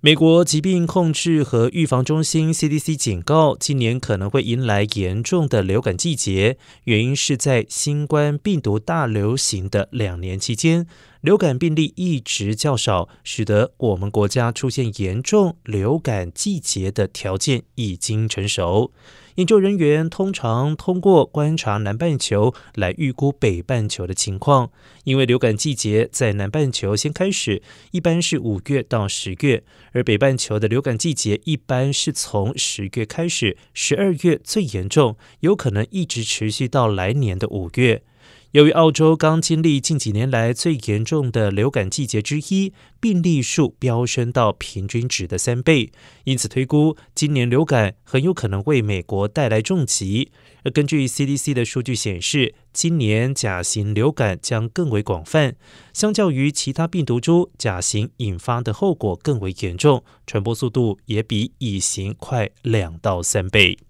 美国疾病控制和预防中心 （CDC） 警告，今年可能会迎来严重的流感季节，原因是在新冠病毒大流行的两年期间，流感病例一直较少，使得我们国家出现严重流感季节的条件已经成熟。研究人员通常通过观察南半球来预估北半球的情况，因为流感季节在南半球先开始，一般是五月到十月，而北半球的流感季节一般是从十月开始，十二月最严重，有可能一直持续到来年的五月。由于澳洲刚经历近几年来最严重的流感季节之一，病例数飙升到平均值的三倍，因此推估今年流感很有可能为美国带来重疾。而根据 CDC 的数据显示，今年甲型流感将更为广泛，相较于其他病毒株，甲型引发的后果更为严重，传播速度也比乙型快两到三倍。